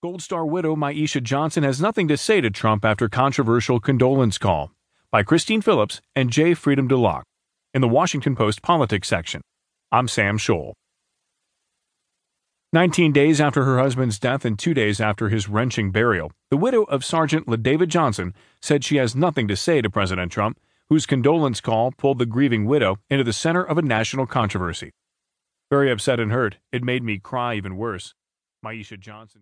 Gold Star widow Myeshia Johnson has nothing to say to Trump after controversial condolence call by Kristine Phillips and Jay Freedom du Lac in the Washington Post politics section. I'm Sam Scholl. 19 days after her husband's death and two days after his wrenching burial, the widow of Sergeant La David Johnson said she has nothing to say to President Trump, whose condolence call pulled the grieving widow into the center of a national controversy. Very upset and hurt, it made me cry even worse. Myeshia Johnson.